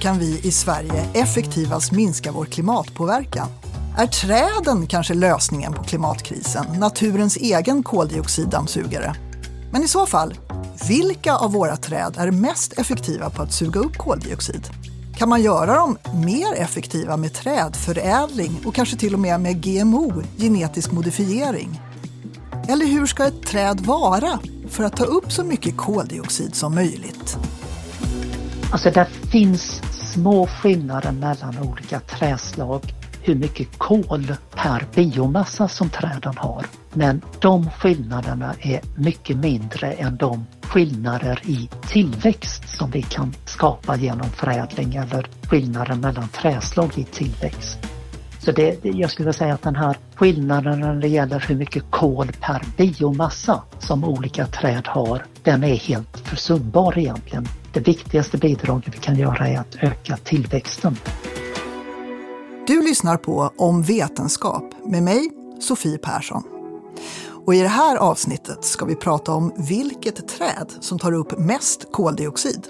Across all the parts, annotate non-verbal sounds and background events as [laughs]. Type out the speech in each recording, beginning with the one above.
kan vi i Sverige effektivast minska vår klimatpåverkan? Är träden kanske lösningen på klimatkrisen, naturens egen koldioxiddammsugare? Men i så fall, vilka av våra träd är mest effektiva på att suga upp koldioxid? Kan man göra dem mer effektiva med trädförädling och kanske till och med med GMO, genetisk modifiering? Eller hur ska ett träd vara för att ta upp så mycket koldioxid som möjligt? Alltså det finns små skillnader mellan olika träslag hur mycket kol per biomassa som träden har. Men de skillnaderna är mycket mindre än de skillnader i tillväxt som vi kan skapa genom förädling eller skillnader mellan träslag i tillväxt. Så det, jag skulle säga att den här skillnaden när det gäller hur mycket kol per biomassa som olika träd har, den är helt försumbar egentligen. Det viktigaste bidraget vi kan göra är att öka tillväxten. Du lyssnar på Om vetenskap med mig, Sofie Persson. Och I det här avsnittet ska vi prata om vilket träd som tar upp mest koldioxid.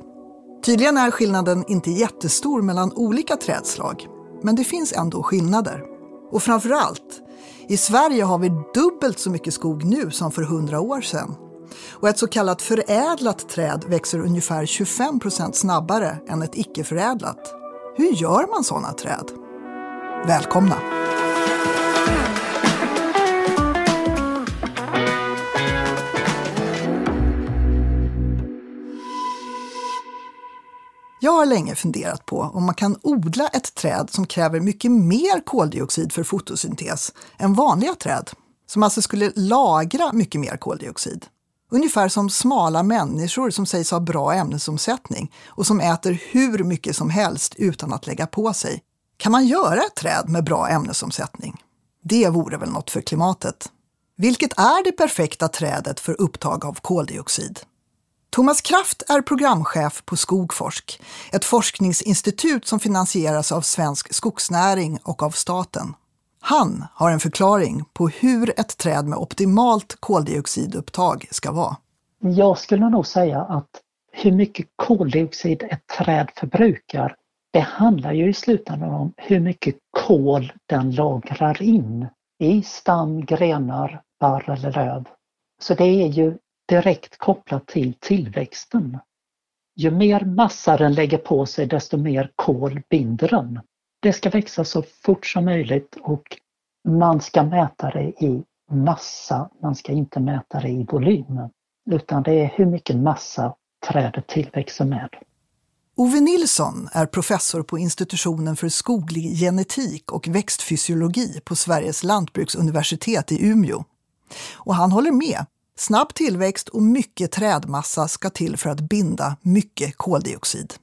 Tydligen är skillnaden inte jättestor mellan olika trädslag, men det finns ändå skillnader. Och framför allt, i Sverige har vi dubbelt så mycket skog nu som för hundra år sedan. Och ett så kallat förädlat träd växer ungefär 25 procent snabbare än ett icke-förädlat. Hur gör man sådana träd? Välkomna! Jag har länge funderat på om man kan odla ett träd som kräver mycket mer koldioxid för fotosyntes än vanliga träd, som alltså skulle lagra mycket mer koldioxid. Ungefär som smala människor som sägs ha bra ämnesomsättning och som äter hur mycket som helst utan att lägga på sig. Kan man göra ett träd med bra ämnesomsättning? Det vore väl något för klimatet? Vilket är det perfekta trädet för upptag av koldioxid? Thomas Kraft är programchef på Skogforsk, ett forskningsinstitut som finansieras av svensk skogsnäring och av staten. Han har en förklaring på hur ett träd med optimalt koldioxidupptag ska vara. Jag skulle nog säga att hur mycket koldioxid ett träd förbrukar, det handlar ju i slutändan om hur mycket kol den lagrar in i stam, grenar, barr eller löv. Så det är ju direkt kopplat till tillväxten. Ju mer massa den lägger på sig desto mer kol binder den. Det ska växa så fort som möjligt och man ska mäta det i massa, man ska inte mäta det i volym. Utan det är hur mycket massa trädet tillväxer med. Ove Nilsson är professor på institutionen för skoglig genetik och växtfysiologi på Sveriges lantbruksuniversitet i Umeå. Och han håller med Snabb tillväxt och mycket trädmassa ska till för att binda mycket koldioxid.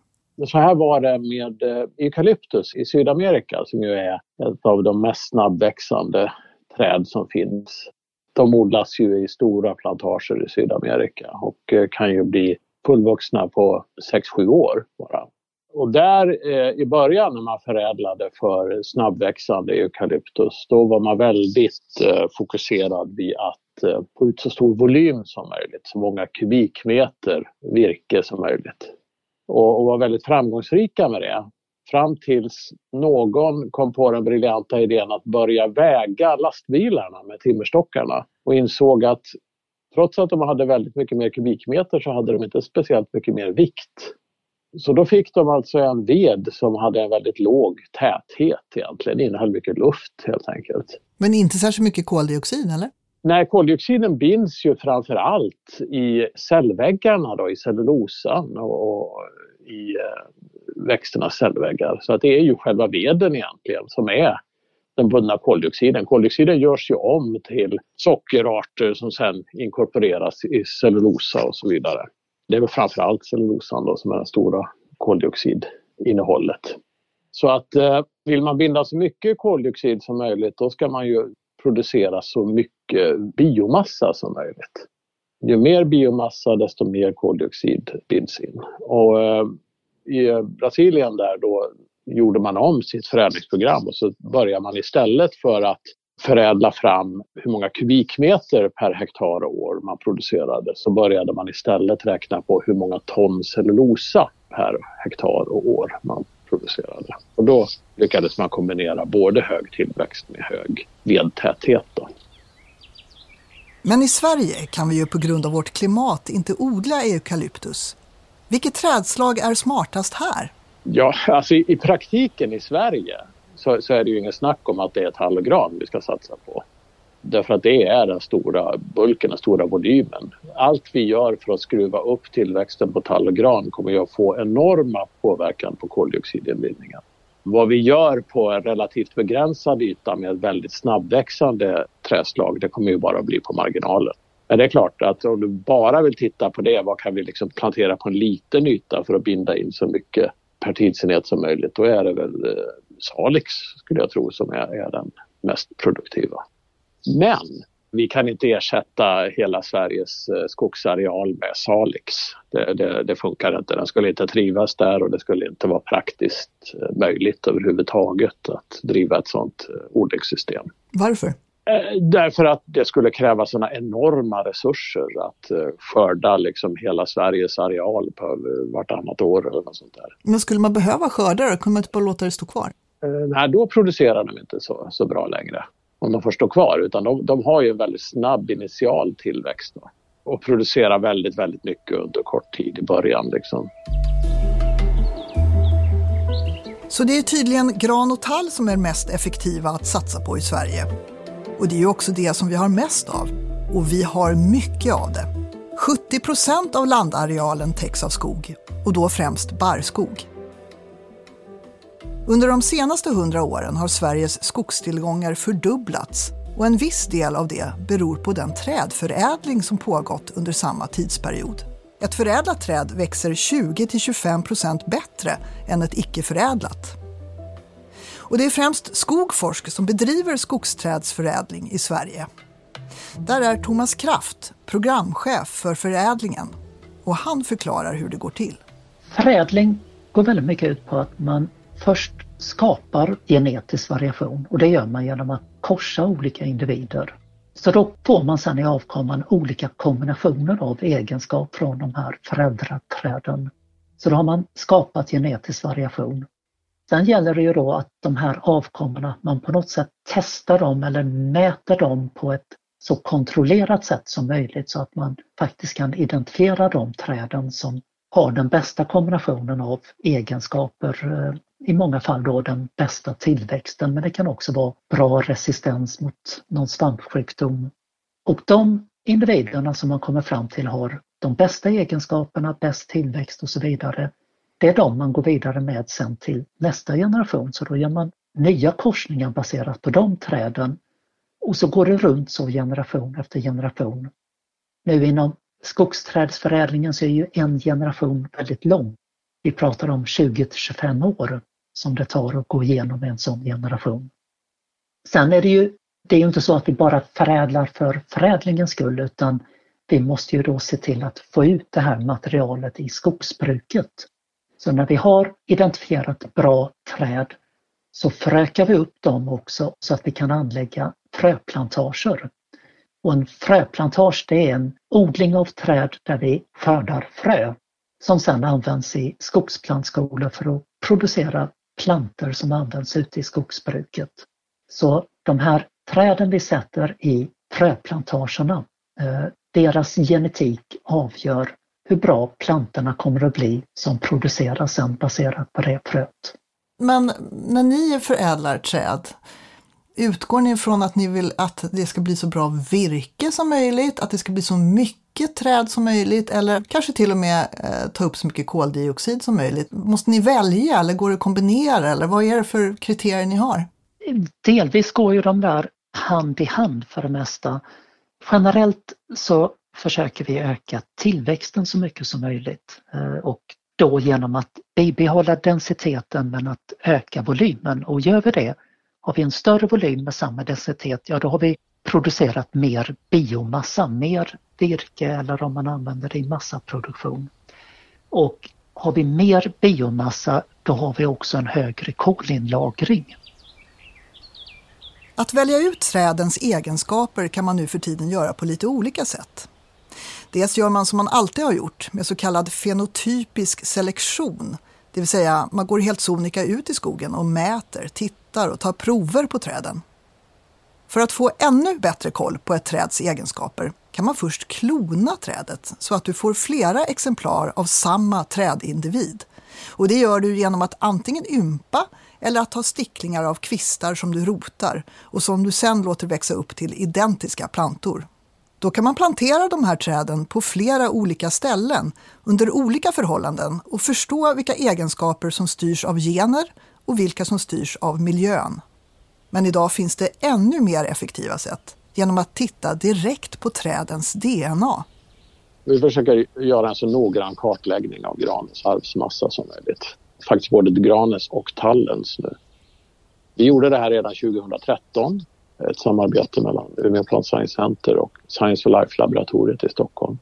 Så här var det med eh, eukalyptus i Sydamerika som ju är ett av de mest snabbväxande träd som finns. De odlas ju i stora plantager i Sydamerika och eh, kan ju bli fullvuxna på 6-7 år bara. Och där eh, i början när man förädlade för snabbväxande eukalyptus, då var man väldigt eh, fokuserad vid att Eh, få ut så stor volym som möjligt, så många kubikmeter virke som möjligt. Och, och var väldigt framgångsrika med det. Fram tills någon kom på den briljanta idén att börja väga lastbilarna med timmerstockarna och insåg att trots att de hade väldigt mycket mer kubikmeter så hade de inte speciellt mycket mer vikt. Så då fick de alltså en ved som hade en väldigt låg täthet egentligen, innehöll mycket luft helt enkelt. Men inte särskilt mycket koldioxid eller? Nej, koldioxiden binds ju framför allt i cellväggarna, då, i cellulosan och, och i eh, växternas cellväggar. Så att det är ju själva veden egentligen som är den bundna koldioxiden. Koldioxiden görs ju om till sockerarter som sen inkorporeras i cellulosa och så vidare. Det är väl framför allt cellulosan då som är det stora koldioxidinnehållet. Så att eh, vill man binda så mycket koldioxid som möjligt då ska man ju producera så mycket biomassa som möjligt. Ju mer biomassa desto mer koldioxid binds in. Och, eh, I Brasilien där då gjorde man om sitt förädlingsprogram och så började man istället för att förädla fram hur många kubikmeter per hektar och år man producerade så började man istället räkna på hur många ton cellulosa per hektar och år man producerade. Och då lyckades man kombinera både hög tillväxt med hög vedtäthet. Då. Men i Sverige kan vi ju på grund av vårt klimat inte odla eukalyptus. Vilket trädslag är smartast här? Ja, alltså i, i praktiken i Sverige så, så, är det ju inget snack om att det är ett hallogran vi ska satsa på. Därför att det är den stora bulken, den stora volymen. Allt vi gör för att skruva upp tillväxten på tall och gran kommer ju att få enorma påverkan på koldioxidinbindningen. Vad vi gör på en relativt begränsad yta med ett väldigt snabbväxande träslag, det kommer ju bara att bli på marginalen. Men det är klart att om du bara vill titta på det, vad kan vi liksom plantera på en liten yta för att binda in så mycket per tidsenhet som möjligt, då är det väl eh, Salix skulle jag tro som är, är den mest produktiva. Men vi kan inte ersätta hela Sveriges eh, skogsareal med Salix. Det, det, det, funkar inte. Den skulle inte trivas där och det skulle inte vara praktiskt eh, möjligt överhuvudtaget att driva ett sådant eh, odlingssystem. Varför? Därför att det skulle kräva sådana enorma resurser att skörda liksom hela Sveriges areal på vartannat år eller något sånt där. Men skulle man behöva skörda då? Kunde man inte bara låta det stå kvar? Nej, då producerar de inte så, så bra längre om de får stå kvar utan de, de har ju en väldigt snabb initial tillväxt då, och producerar väldigt, väldigt mycket under kort tid i början. Liksom. Så det är tydligen gran och tall som är mest effektiva att satsa på i Sverige. Och det är ju också det som vi har mest av. Och vi har mycket av det. 70 procent av landarealen täcks av skog och då främst barrskog. Under de senaste hundra åren har Sveriges skogstillgångar fördubblats och en viss del av det beror på den trädförädling som pågått under samma tidsperiod. Ett förädlat träd växer 20-25% bättre än ett icke-förädlat. Och det är främst Skogforsk som bedriver skogsträdsförädling i Sverige. Där är Thomas Kraft programchef för förädlingen och han förklarar hur det går till. Förädling går väldigt mycket ut på att man först skapar genetisk variation och det gör man genom att korsa olika individer. Så då får man sedan i avkomman olika kombinationer av egenskap från de här föräldraträden. Så då har man skapat genetisk variation. Sen gäller det ju då att de här avkommorna, man på något sätt testar dem eller mäter dem på ett så kontrollerat sätt som möjligt så att man faktiskt kan identifiera de träden som har den bästa kombinationen av egenskaper eh, i många fall då den bästa tillväxten men det kan också vara bra resistens mot någon svampsjukdom. Och de individerna som man kommer fram till har de bästa egenskaperna, bäst tillväxt och så vidare. Det är de man går vidare med sen till nästa generation så då gör man nya korsningar baserat på de träden och så går det runt så generation efter generation. Nu inom skogsträdsförädlingen så är ju en generation väldigt lång. Vi pratar om 20 till 25 år som det tar att gå igenom en sån generation. Sen är det ju, det är ju inte så att vi bara förädlar för förädlingens skull utan vi måste ju då se till att få ut det här materialet i skogsbruket. Så när vi har identifierat bra träd så frökar vi upp dem också så att vi kan anlägga fröplantager. Och en fröplantage det är en odling av träd där vi skördar frö som sedan används i skogsplantskolor för att producera plantor som används ute i skogsbruket. Så de här träden vi sätter i fröplantagerna, eh, deras genetik avgör hur bra plantorna kommer att bli som produceras sen baserat på det fröet. Men när ni förädlar träd, utgår ni från att ni vill att det ska bli så bra virke som möjligt, att det ska bli så mycket mycket träd som möjligt eller kanske till och med eh, ta upp så mycket koldioxid som möjligt. Måste ni välja eller går det att kombinera eller vad är det för kriterier ni har? Delvis går ju de där hand i hand för det mesta. Generellt så försöker vi öka tillväxten så mycket som möjligt eh, och då genom att bibehålla densiteten men att öka volymen och gör vi det, har vi en större volym med samma densitet, ja då har vi producerat mer biomassa, mer virke eller om man använder det i massaproduktion. Och har vi mer biomassa då har vi också en högre kolinlagring. Att välja ut trädens egenskaper kan man nu för tiden göra på lite olika sätt. Dels gör man som man alltid har gjort med så kallad fenotypisk selektion, Det vill säga, man går helt sonika ut i skogen och mäter, tittar och tar prover på träden. För att få ännu bättre koll på ett träds egenskaper kan man först klona trädet så att du får flera exemplar av samma trädindivid. Och det gör du genom att antingen ympa eller att ta sticklingar av kvistar som du rotar och som du sen låter växa upp till identiska plantor. Då kan man plantera de här träden på flera olika ställen under olika förhållanden och förstå vilka egenskaper som styrs av gener och vilka som styrs av miljön. Men idag finns det ännu mer effektiva sätt genom att titta direkt på trädens DNA. Vi försöker göra en så noggrann kartläggning av granens arvsmassa som möjligt. Faktiskt både granens och tallens nu. Vi gjorde det här redan 2013 ett samarbete mellan Umeå Plant Science Center och Science for Life-laboratoriet i Stockholm.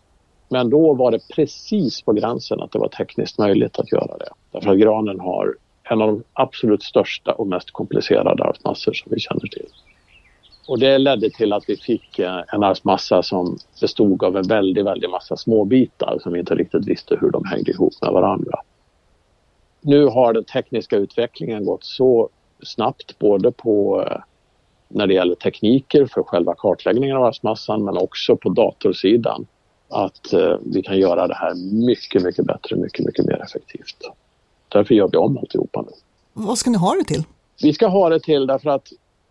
Men då var det precis på gränsen att det var tekniskt möjligt att göra det. Därför att granen har en av de absolut största och mest komplicerade arvsmassor som vi känner till. Och det ledde till att vi fick eh, en arvsmassa som bestod av en väldig, väldig massa småbitar som vi inte riktigt visste hur de hängde ihop med varandra. Nu har den tekniska utvecklingen gått så snabbt både på eh, när det gäller tekniker för själva kartläggningen av arvsmassan men också på datorsidan att eh, vi kan göra det här mycket, mycket bättre, mycket, mycket mer effektivt. Därför gör vi om alltihopa nu. Vad ska ni ha det till? Vi ska ha det till därför att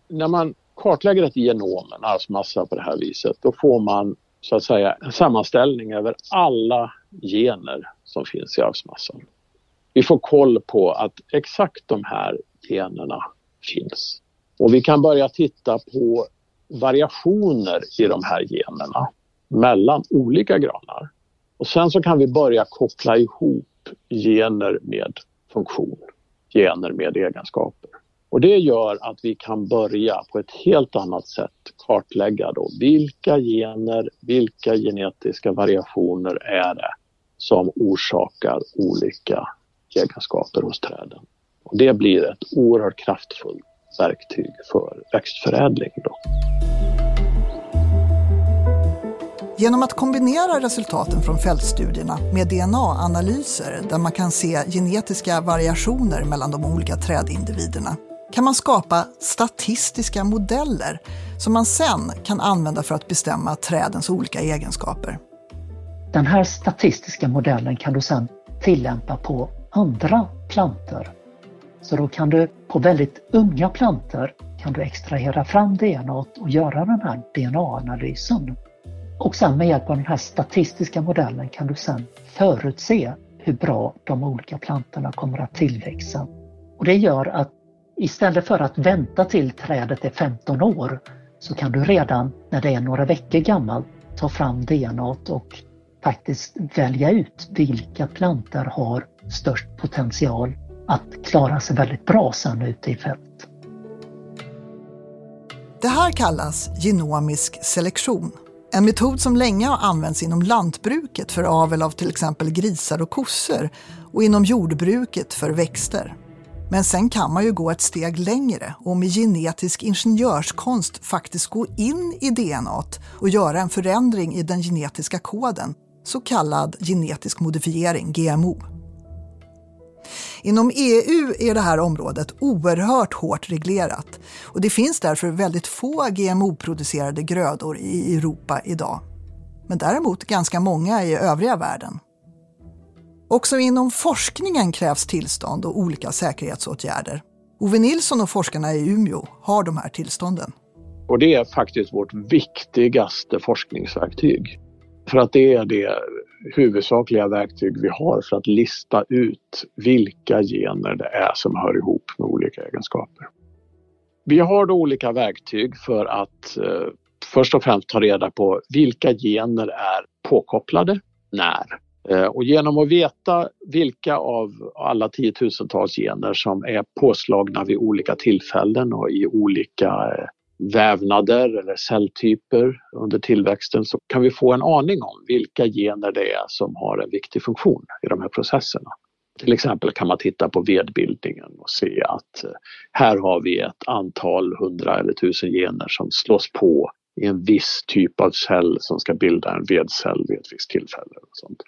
när man kartlägger ett genom, en arvsmassa på det här viset, då får man så att säga en sammanställning över alla gener som finns i arvsmassan. Vi får koll på att exakt de här generna finns. Och vi kan börja titta på variationer i de här generna mellan olika granar. Och sen så kan vi börja koppla ihop gener med funktion, gener med egenskaper. Och det gör att vi kan börja på ett helt annat sätt kartlägga då vilka gener, vilka genetiska variationer är det som orsakar olika egenskaper hos träden. Och det blir ett oerhört kraftfullt verktyg för växtförädling. Då. Genom att kombinera resultaten från fältstudierna med DNA-analyser där man kan se genetiska variationer mellan de olika trädindividerna kan man skapa statistiska modeller som man sen kan använda för att bestämma trädens olika egenskaper. Den här statistiska modellen kan du sen tillämpa på andra plantor så då kan du på väldigt unga plantor kan du extrahera fram DNA och göra den här DNA-analysen. Och sen med hjälp av den här statistiska modellen kan du sen förutse hur bra de olika plantorna kommer att tillväxa. Och det gör att istället för att vänta till trädet är 15 år så kan du redan när det är några veckor gammalt ta fram DNA och faktiskt välja ut vilka plantor har störst potential att klara sig väldigt bra sen ute i fält. Det här kallas genomisk selektion. En metod som länge har använts inom lantbruket för avel av till exempel grisar och kossor och inom jordbruket för växter. Men sen kan man ju gå ett steg längre och med genetisk ingenjörskonst faktiskt gå in i DNA och göra en förändring i den genetiska koden, så kallad genetisk modifiering, GMO. Inom EU är det här området oerhört hårt reglerat och det finns därför väldigt få GMO-producerade grödor i Europa idag. Men däremot ganska många i övriga världen. Också inom forskningen krävs tillstånd och olika säkerhetsåtgärder. Ove Nilsson och forskarna i Umeå har de här tillstånden. Och det är faktiskt vårt viktigaste forskningsverktyg. För att det är det huvudsakliga verktyg vi har för att lista ut vilka gener det är som hör ihop med olika egenskaper. Vi har då olika verktyg för att eh, först och främst ta reda på vilka gener är påkopplade när. Eh, och genom att veta vilka av alla tiotusentals gener som är påslagna vid olika tillfällen och i olika eh, vävnader eller celltyper under tillväxten så kan vi få en aning om vilka gener det är som har en viktig funktion i de här processerna. Till exempel kan man titta på vedbildningen och se att eh, här har vi ett antal hundra eller tusen gener som slås på i en viss typ av cell som ska bilda en vedcell vid ett visst tillfälle. Och, sånt.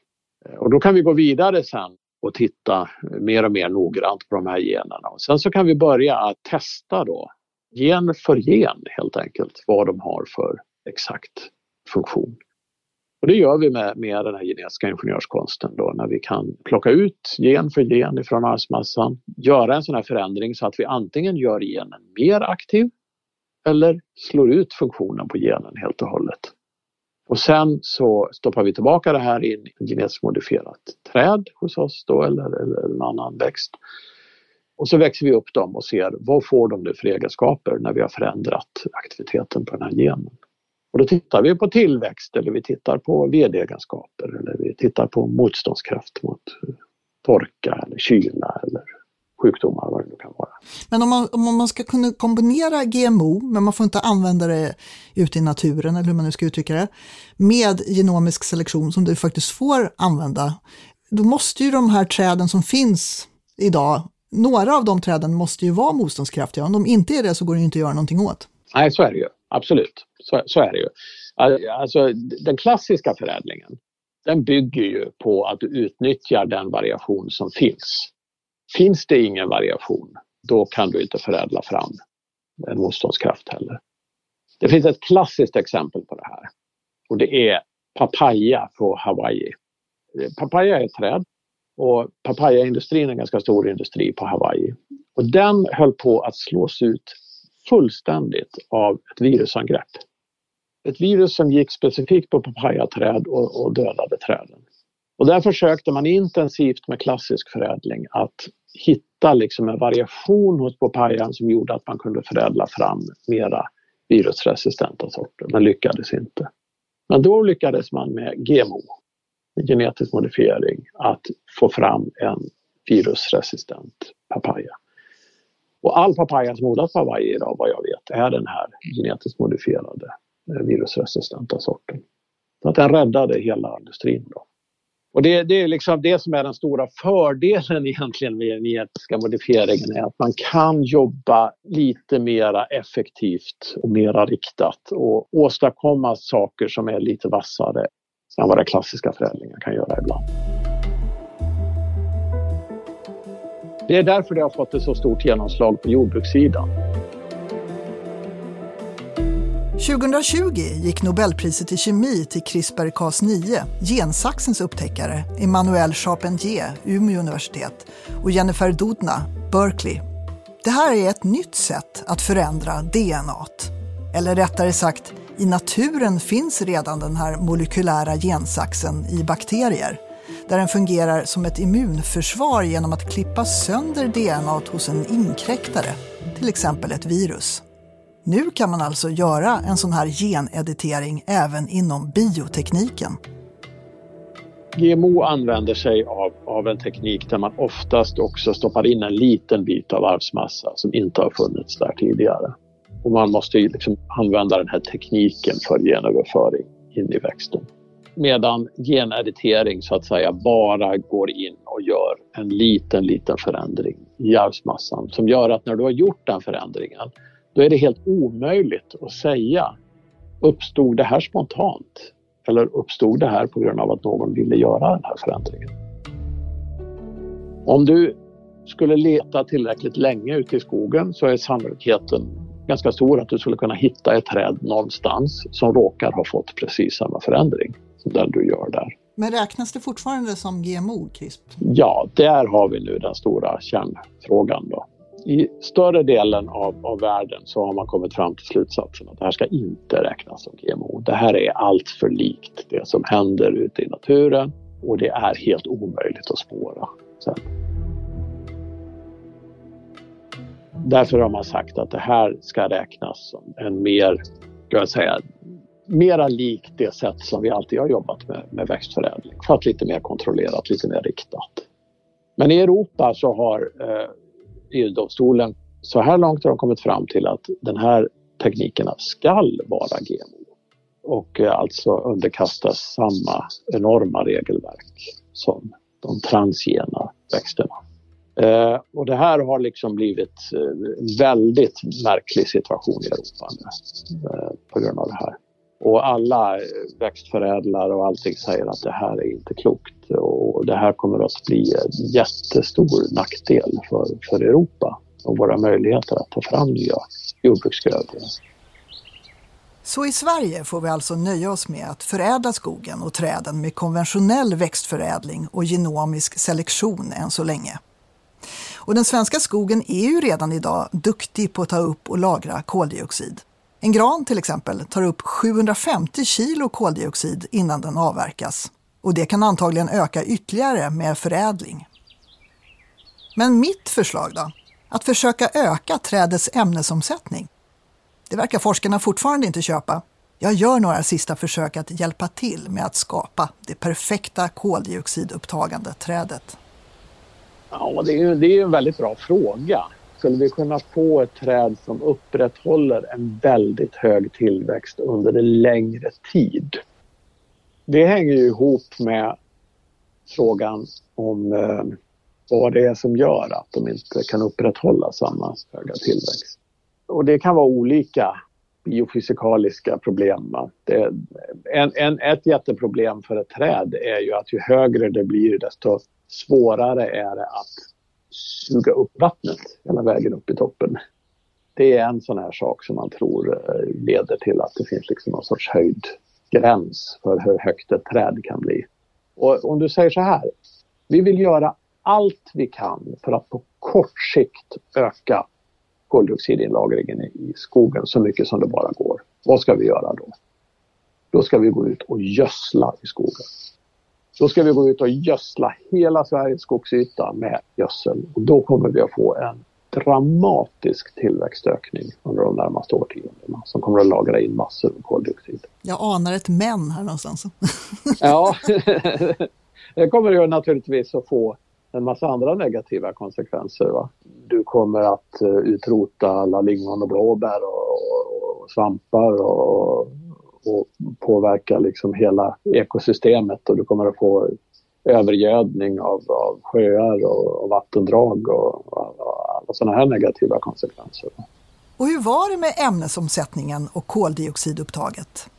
Eh, och då kan vi gå vidare sen och titta mer och mer noggrant på de här generna. Och sen så kan vi börja att testa då, gen för gen helt enkelt, vad de har för exakt funktion. Och det gör vi med, med den här genetiska ingenjörskonsten då när vi kan plocka ut gen för gen ifrån arvsmassan, göra en sån här förändring så att vi antingen gör genen mer aktiv eller slår ut funktionen på genen helt och hållet. Och sen så stoppar vi tillbaka det här i ett genetiskt modifierat träd hos oss då eller, eller en annan växt. Och så växer vi upp dem och ser vad får de nu för egenskaper när vi har förändrat aktiviteten på den här genen. Och då tittar vi på tillväxt eller vi tittar på vedegenskaper eller vi tittar på motståndskraft mot torka eller kyla eller sjukdomar, vad det nu kan vara. Men om man, om man ska kunna kombinera GMO, men man får inte använda det ute i naturen, eller hur man nu ska uttrycka det, med genomisk selektion som du faktiskt får använda, då måste ju de här träden som finns idag, några av de träden måste ju vara motståndskraftiga. Om de inte är det så går det ju inte att göra någonting åt. Nej, så är det ju. Absolut. Så, så är det ju. Alltså, den klassiska förädlingen, den bygger ju på att du utnyttjar den variation som finns. Finns det ingen variation, då kan du inte förädla fram en motståndskraft heller. Det finns ett klassiskt exempel på det här och det är papaya på Hawaii. Papaya är ett träd och papayaindustrin är en ganska stor industri på Hawaii. Och den höll på att slås ut fullständigt av ett virusangrepp. Ett virus som gick specifikt på papayaträd och, och dödade träden. Och där försökte man intensivt med klassisk förädling att hitta liksom en variation hos papayan som gjorde att man kunde förädla fram mera virusresistenta sorter, men lyckades inte. Men då lyckades man med GMO, genetisk modifiering, att få fram en virusresistent papaya. Och all papaya som odlas på Hawaii idag, vad jag vet, är den här genetiskt modifierade eh, virusresistenta sorten. Så att den räddade hela industrin. Då. Och det, det, är liksom det som är den stora fördelen [laughs] egentligen med den genetiska modifieringen är att man kan jobba lite mera effektivt och mera riktat och åstadkomma saker som är lite vassare än vad den klassiska förädlingen kan göra ibland. Det är därför det har fått ett så stort genomslag på jordbrukssidan. 2020 gick Nobelpriset i kemi till CRISPR-Cas9, gensaxens upptäckare, Emmanuel Charpentier, Umeå universitet och Jennifer Doudna, Berkeley. Det här är ett nytt sätt att förändra DNA. Eller rättare sagt, i naturen finns redan den här molekylära gensaxen i bakterier där den fungerar som ett immunförsvar genom att klippa sönder DNA hos en inkräktare, till exempel ett virus. Nu kan man alltså göra en sån här geneditering även inom biotekniken. GMO använder sig av, av en teknik där man oftast också stoppar in en liten bit av arvsmassa som inte har funnits där tidigare. Och man måste liksom använda den här tekniken för genöverföring in i växten. Medan geneditering så att säga bara går in och gör en liten, liten förändring i arvsmassan som gör att när du har gjort den förändringen då är det helt omöjligt att säga uppstod det här spontant eller uppstod det här på grund av att någon ville göra den här förändringen. Om du skulle leta tillräckligt länge ute i skogen så är sannolikheten ganska stor att du skulle kunna hitta ett träd någonstans som råkar ha fått precis samma förändring som den du gör där. Men räknas det fortfarande som GMO, CRISP? Ja, där har vi nu den stora kärnfrågan. Då i större delen av, av världen så har man kommit fram till slutsatsen att det här ska inte räknas som GMO. Det här är allt för likt det som händer ute i naturen och det är helt omöjligt att spåra sen. Därför har man sagt att det här ska räknas som en mer, ska jag säga, mera likt det sätt som vi alltid har jobbat med, med växtförädling. Fast lite mer kontrollerat, lite mer riktat. Men i Europa så har eh, EU-domstolen. Så här långt har de kommit fram till att den här teknikerna skall vara GMO och eh, alltså underkastas samma enorma regelverk som de transgena växterna. Eh, och det här har liksom blivit en eh, väldigt märklig situation i Europa eh, på grund av det här. Och alla eh, växtförädlare och allting säger att det här är inte klokt och det här kommer att bli en jättestor nackdel för, för Europa och våra möjligheter att ta fram nya jordbruksgrödor. Så i Sverige får vi alltså nöja oss med att förädla skogen och träden med konventionell växtförädling och genomisk selektion än så länge. Och den svenska skogen är ju redan idag duktig på att ta upp och lagra koldioxid. En gran till exempel tar upp 750 kilo koldioxid innan den avverkas. Och det kan antagligen öka ytterligare med förädling. Men mitt förslag då? Att försöka öka trädets ämnesomsättning? Det verkar forskarna fortfarande inte köpa. Jag gör några sista försök att hjälpa till med att skapa det perfekta koldioxidupptagande trädet. Ja, det är ju det är en väldigt bra fråga. Skulle vi kunna få ett träd som upprätthåller en väldigt hög tillväxt under en längre tid? Det hänger ju ihop med frågan om eh, vad det är som gör att de inte kan upprätthålla samma höga tillväxt. Och det kan vara olika biofysikaliska problem. Det, en, en, ett jätteproblem för ett träd är ju att ju högre det blir desto svårare är det att suga upp vattnet hela vägen upp i toppen. Det är en sån här sak som man tror eh, leder till att det finns liksom någon sorts höjdgräns för hur högt ett träd kan bli. Och om du säger så här, vi vill göra allt vi kan för att på kort sikt öka koldioxidinlagringen i skogen så mycket som det bara går. Vad ska vi göra då? Då ska vi gå ut och gödsla i skogen. Då ska vi gå ut och gödsla hela Sveriges skogsyta med gödsel och då kommer vi att få en dramatisk tillväxtökning under de närmaste årtiondena som kommer att lagra in massor av koldioxid. Jag anar ett men här någonstans. [laughs] ja, [laughs] det kommer ju naturligtvis att få en massa andra negativa konsekvenser. Va? Du kommer att uh, utrota alla lingon och blåbär och, och, och svampar och, och påverka liksom hela ekosystemet och du kommer att få övergödning av, av sjöar och, och vattendrag och, och alla sådana här negativa konsekvenser. Och hur var det med ämnesomsättningen och koldioxidupptaget?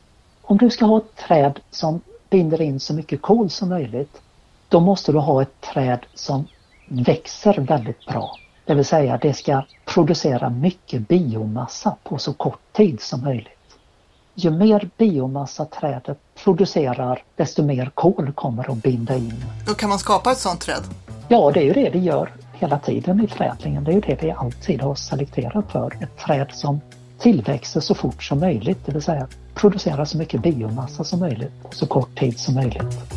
Om du ska ha ett träd som binder in så mycket kol som möjligt då måste du ha ett träd som växer väldigt bra. Det vill säga det ska producera mycket biomassa på så kort tid som möjligt. Ju mer biomassa trädet producerar desto mer kol kommer att binda in. Då kan man skapa ett sådant träd? Ja, det är ju det vi gör hela tiden i förädlingen. Det är ju det vi alltid har selekterat för. Ett träd som tillväxer så fort som möjligt, det vill säga producerar så mycket biomassa som möjligt på så kort tid som möjligt.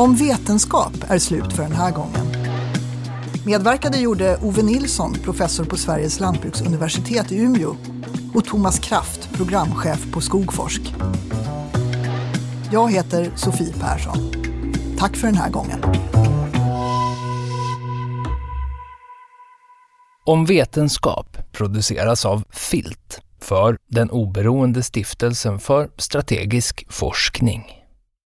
Om vetenskap är slut för den här gången. Medverkade gjorde Ove Nilsson, professor på Sveriges lantbruksuniversitet i Umeå och Thomas Kraft, programchef på Skogforsk. Jag heter Sofie Persson. Tack för den här gången. Om vetenskap produceras av Filt för den oberoende stiftelsen för strategisk forskning.